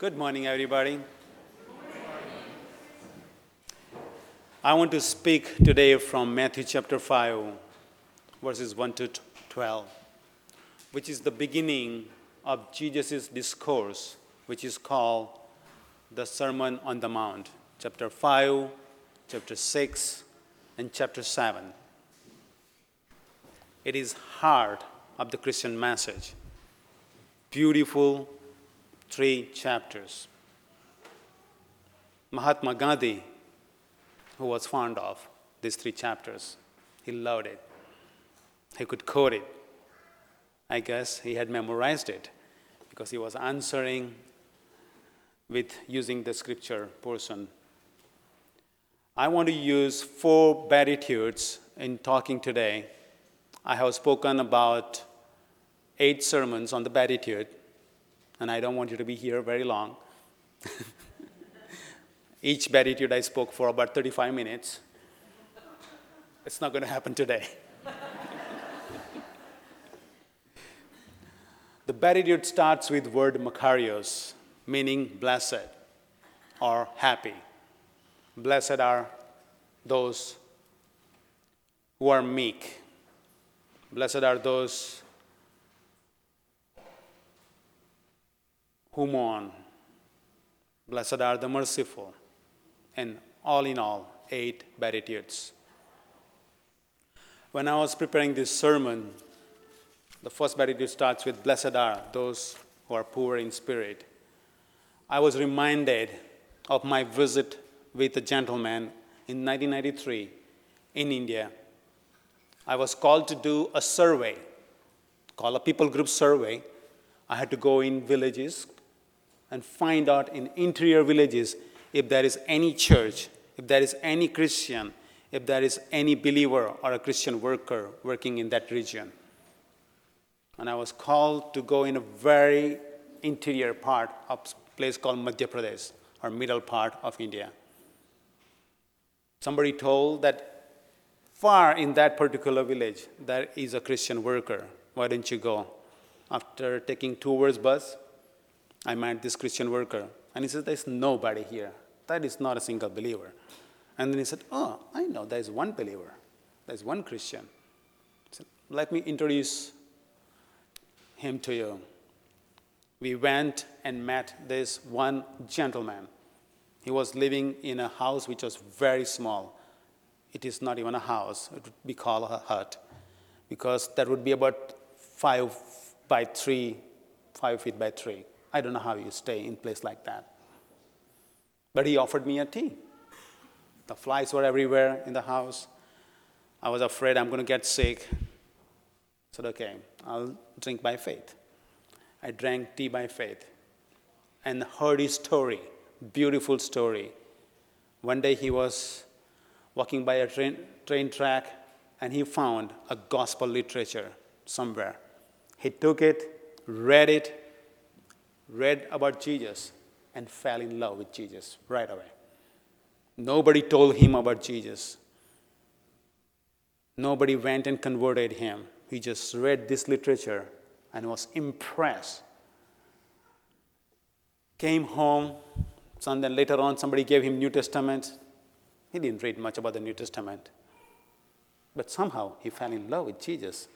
Good morning, everybody. I want to speak today from Matthew chapter 5, verses 1 to 12, which is the beginning of Jesus' discourse, which is called the Sermon on the Mount, chapter 5, chapter 6, and chapter 7. It is heart of the Christian message. Beautiful three chapters. Mahatma Gandhi, who was fond of these three chapters, he loved it. He could quote it. I guess he had memorized it because he was answering with using the scripture portion. I want to use four beatitudes in talking today. I have spoken about eight sermons on the beatitude, and I don't want you to be here very long. Each beatitude I spoke for about 35 minutes. It's not going to happen today. the beatitude starts with word makarios, meaning blessed or happy. Blessed are those who are meek. Blessed are those who mourn. Blessed are the merciful. And all in all, eight beatitudes. When I was preparing this sermon, the first beatitude starts with Blessed are those who are poor in spirit. I was reminded of my visit with a gentleman in 1993 in India. I was called to do a survey, called a people group survey. I had to go in villages, and find out in interior villages if there is any church, if there is any Christian, if there is any believer or a Christian worker working in that region. And I was called to go in a very interior part of a place called Madhya Pradesh, or middle part of India. Somebody told that far in that particular village there is a Christian worker. Why don't you go? After taking two hours bus, I met this Christian worker, and he said, There's nobody here. That is not a single believer. And then he said, Oh, I know, there's one believer, there's one Christian. Said, Let me introduce him to you. We went and met this one gentleman. He was living in a house which was very small. It is not even a house, it would be called a hut, because that would be about five by three, five feet by three. I don't know how you stay in place like that. But he offered me a tea. The flies were everywhere in the house. I was afraid I'm going to get sick. I said, okay, I'll drink by faith. I drank tea by faith and heard his story, beautiful story. One day he was walking by a train, train track and he found a gospel literature somewhere. He took it, read it, read about Jesus and fell in love with Jesus right away. Nobody told him about Jesus. Nobody went and converted him. He just read this literature and was impressed. Came home, and then later on somebody gave him New Testament. He didn't read much about the New Testament. But somehow he fell in love with Jesus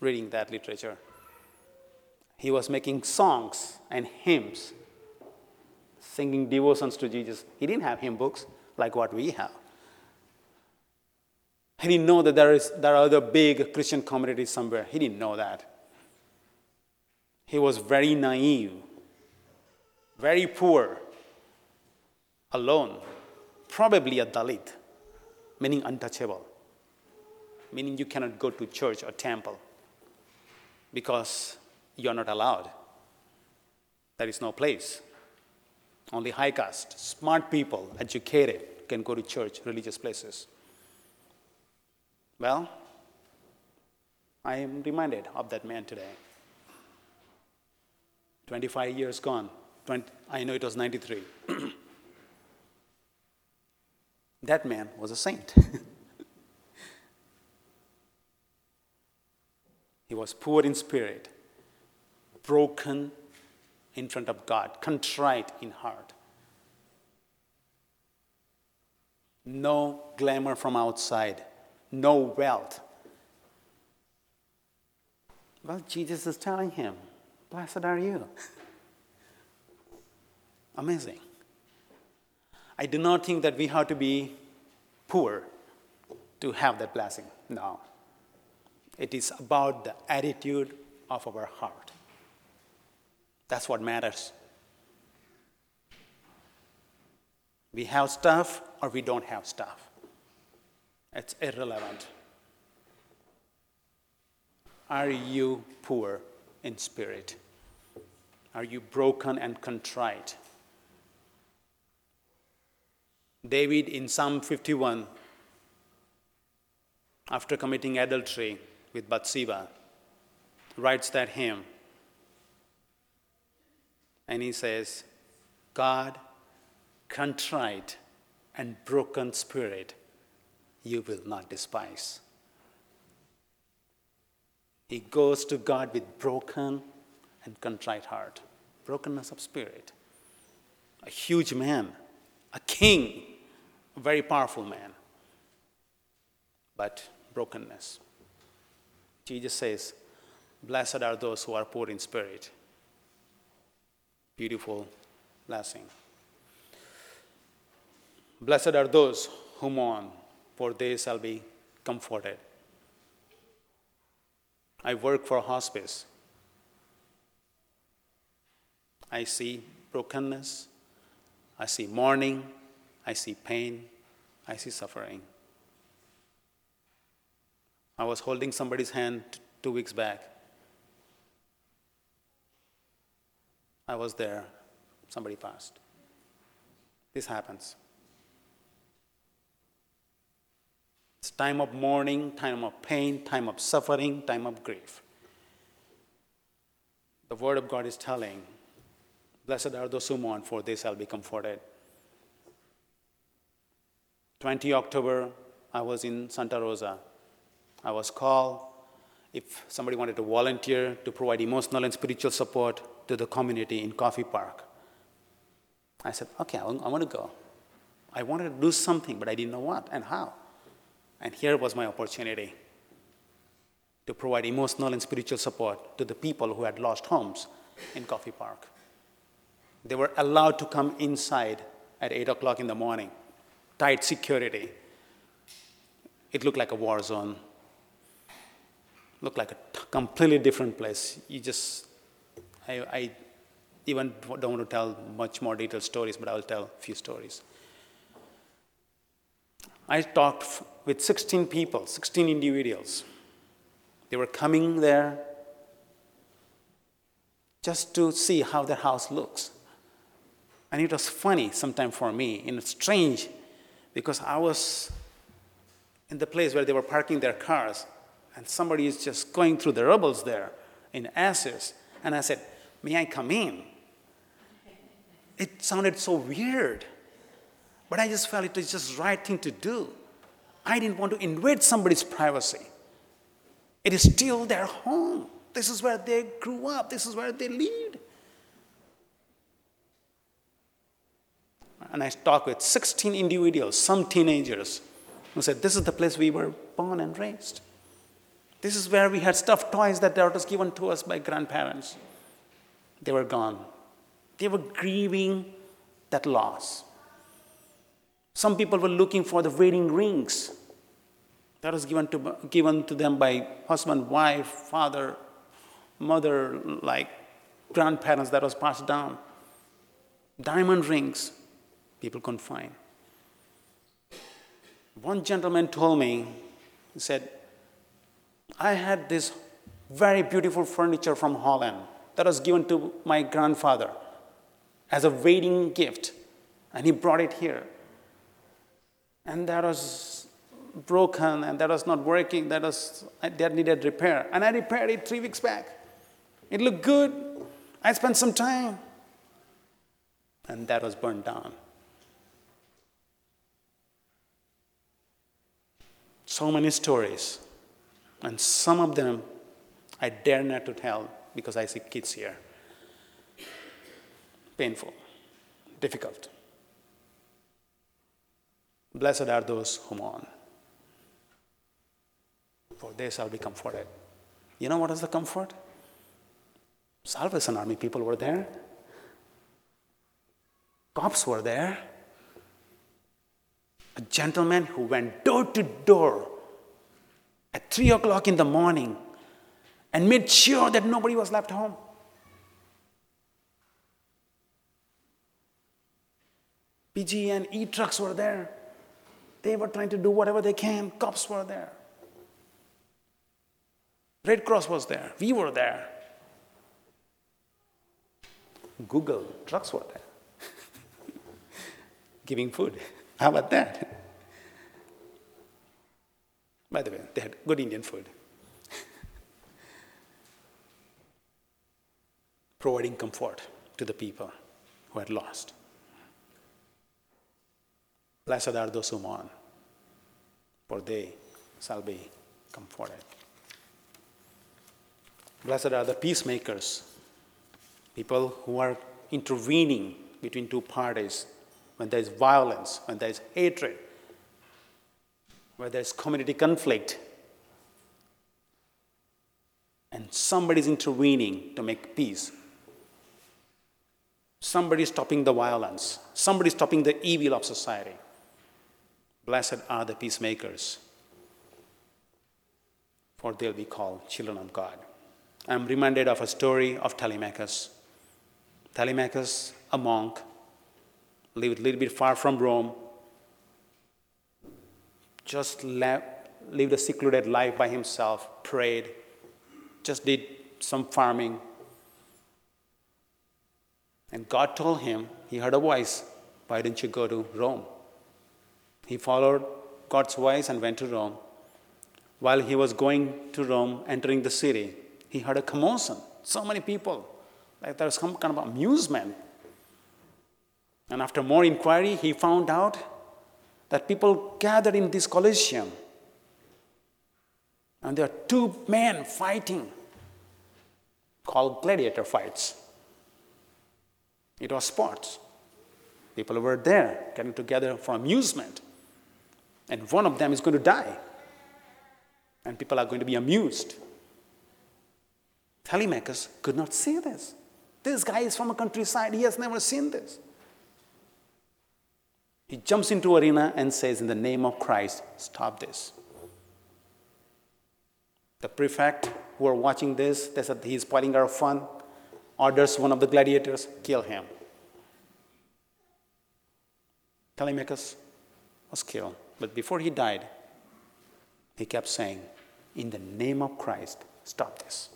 reading that literature he was making songs and hymns, singing devotions to Jesus. He didn't have hymn books like what we have. He didn't know that there, is, there are other big Christian communities somewhere. He didn't know that. He was very naive, very poor, alone, probably a Dalit, meaning untouchable, meaning you cannot go to church or temple because you're not allowed. There is no place. Only high caste, smart people, educated, can go to church, religious places. Well, I am reminded of that man today. 25 years gone. 20, I know it was 93. that man was a saint. he was poor in spirit broken in front of God, contrite in heart. No glamour from outside, no wealth. Well, Jesus is telling him, Blessed are you. Amazing. I do not think that we have to be poor to have that blessing. No. It is about the attitude of our heart. That's what matters. We have stuff or we don't have stuff. It's irrelevant. Are you poor in spirit? Are you broken and contrite? David in Psalm 51, after committing adultery with Bathsheba, writes that hymn. And he says, God, contrite and broken spirit, you will not despise. He goes to God with broken and contrite heart, brokenness of spirit. A huge man, a king, a very powerful man, but brokenness. Jesus says, Blessed are those who are poor in spirit. Beautiful blessing. Blessed are those who mourn, for they shall be comforted. I work for hospice. I see brokenness, I see mourning, I see pain, I see suffering. I was holding somebody's hand two weeks back. I was there, somebody passed. This happens. It's time of mourning, time of pain, time of suffering, time of grief. The Word of God is telling, Blessed are those who mourn, for they shall be comforted. 20 October, I was in Santa Rosa. I was called if somebody wanted to volunteer to provide emotional and spiritual support to the community in Coffey Park. I said, okay, I want to go. I wanted to do something, but I didn't know what and how. And here was my opportunity to provide emotional and spiritual support to the people who had lost homes in Coffey Park. They were allowed to come inside at 8 o'clock in the morning, tight security. It looked like a war zone, looked like a completely different place. You just, I, I even don't want to tell much more detailed stories, but I'll tell a few stories. I talked with 16 people, 16 individuals. They were coming there just to see how the house looks. And it was funny sometimes for me and strange because I was in the place where they were parking their cars and somebody is just going through the rubbles there in ashes. And I said, May I come in? It sounded so weird. But I just felt it was just the right thing to do. I didn't want to invade somebody's privacy. It is still their home. This is where they grew up, this is where they lived. And I talked with 16 individuals, some teenagers, who said, This is the place we were born and raised. This is where we had stuffed toys that were given to us by grandparents. They were gone. They were grieving that loss. Some people were looking for the wedding rings that was given to, given to them by husband, wife, father, mother, like grandparents that was passed down. Diamond rings, people couldn't find. One gentleman told me, he said, I had this very beautiful furniture from Holland that was given to my grandfather as a wedding gift, and he brought it here and that was broken and that was not working, that, was, that needed repair. And I repaired it three weeks back. It looked good. I spent some time. And that was burned down. So many stories. And some of them I dare not to tell because I see kids here. painful, difficult. Blessed are those who mourn, for they shall be comforted. You know what is the comfort? Salvation Army people were there, cops were there, a gentleman who went door to door at 3 o'clock in the morning and made sure that nobody was left home. PG and E trucks were there. They were trying to do whatever they can. Cops were there. Red Cross was there. We were there. Google trucks were there. Giving food. How about that? By the way, they had good Indian food. Providing comfort to the people who had lost. Blessed are those who mourn, for they shall be comforted. Blessed are the peacemakers, people who are intervening between two parties when there is violence, when there is hatred, where there is community conflict, and somebody is intervening to make peace. Somebody stopping the violence. Somebody stopping the evil of society. Blessed are the peacemakers, for they'll be called children of God. I'm reminded of a story of Telemachus. Telemachus, a monk, lived a little bit far from Rome, just lived a secluded life by himself, prayed, just did some farming. And God told him, he heard a voice, why didn't you go to Rome? He followed God's voice and went to Rome. While he was going to Rome, entering the city, he heard a commotion. So many people. Like there was some kind of amusement. And after more inquiry, he found out that people gathered in this Colosseum. And there are two men fighting called gladiator fights. It was sports. People were there getting together for amusement and one of them is going to die. And people are going to be amused. Telemachus could not see this. This guy is from a countryside, he has never seen this. He jumps into arena and says, In the name of Christ, stop this. The prefect who are watching this, they said he's spoiling our fun, orders one of the gladiators, kill him. Telemachus was killed. But before he died, he kept saying, In the name of Christ, stop this.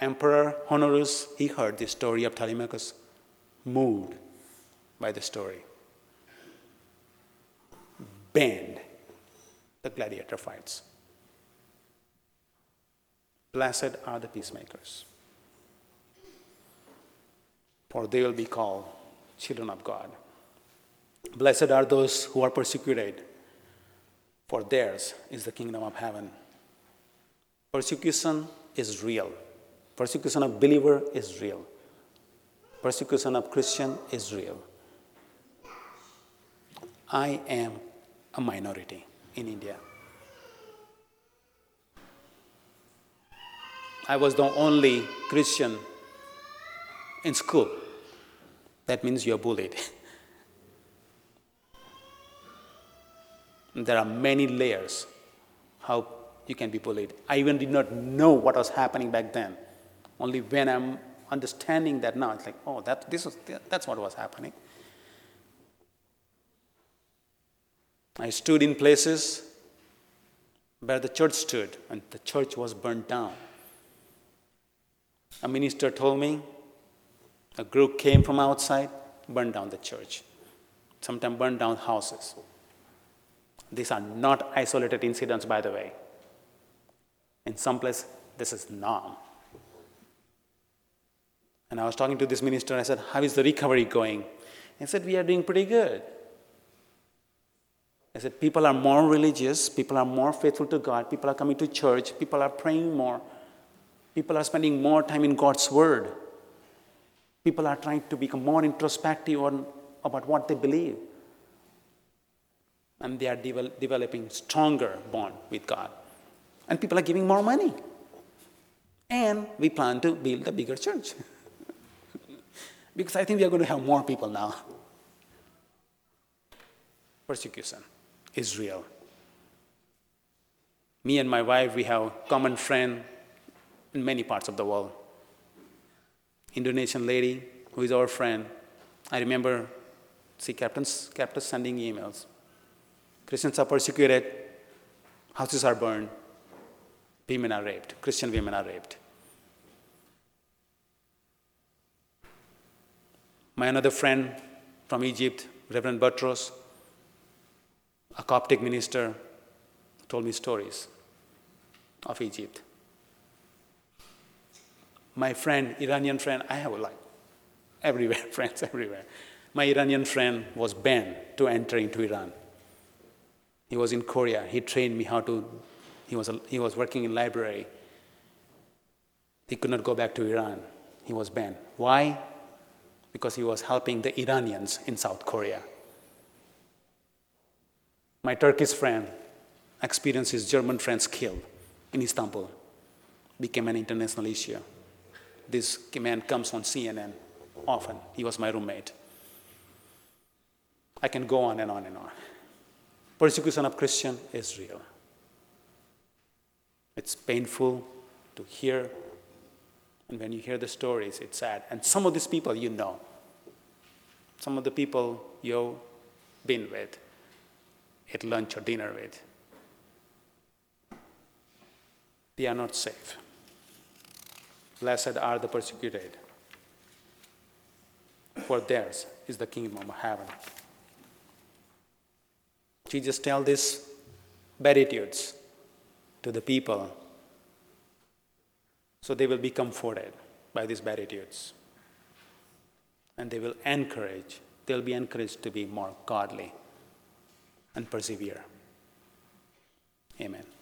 Emperor Honorius, he heard the story of Telemachus, moved by the story, banned the gladiator fights. Blessed are the peacemakers, for they will be called children of God. Blessed are those who are persecuted, for theirs is the kingdom of heaven. Persecution is real. Persecution of believer is real. Persecution of Christian is real. I am a minority in India. I was the only Christian in school. That means you're bullied. There are many layers how you can be bullied. I even did not know what was happening back then. Only when I'm understanding that now, it's like, oh, that, this was, that's what was happening. I stood in places where the church stood, and the church was burned down. A minister told me a group came from outside, burned down the church, sometimes burned down houses. These are not isolated incidents, by the way. In some place, this is norm. And I was talking to this minister, and I said, How is the recovery going? He said, We are doing pretty good. I said, People are more religious, people are more faithful to God, people are coming to church, people are praying more, people are spending more time in God's Word. People are trying to become more introspective on, about what they believe. And they are devel- developing stronger bond with God. And people are giving more money. And we plan to build a bigger church. because I think we are going to have more people now. Persecution is real. Me and my wife, we have common friend in many parts of the world. Indonesian lady who is our friend. I remember on, kept us sending emails. Christians are persecuted, houses are burned, women are raped, Christian women are raped. My another friend from Egypt, Reverend Butros, a Coptic minister, told me stories of Egypt. My friend, Iranian friend, I have like everywhere, friends everywhere. My Iranian friend was banned to enter into Iran. He was in Korea. He trained me how to, he was, a, he was working in library. He could not go back to Iran. He was banned. Why? Because he was helping the Iranians in South Korea. My Turkish friend experienced his German friends killed in Istanbul, became an international issue. This man comes on CNN often. He was my roommate. I can go on and on and on. Persecution of Christian is real. It's painful to hear, and when you hear the stories, it's sad. And some of these people you know, some of the people you've been with, at lunch or dinner with, they are not safe. Blessed are the persecuted, for theirs is the kingdom of heaven. Jesus tell these beatitudes to the people so they will be comforted by these beatitudes. And they will encourage, they'll be encouraged to be more godly and persevere. Amen.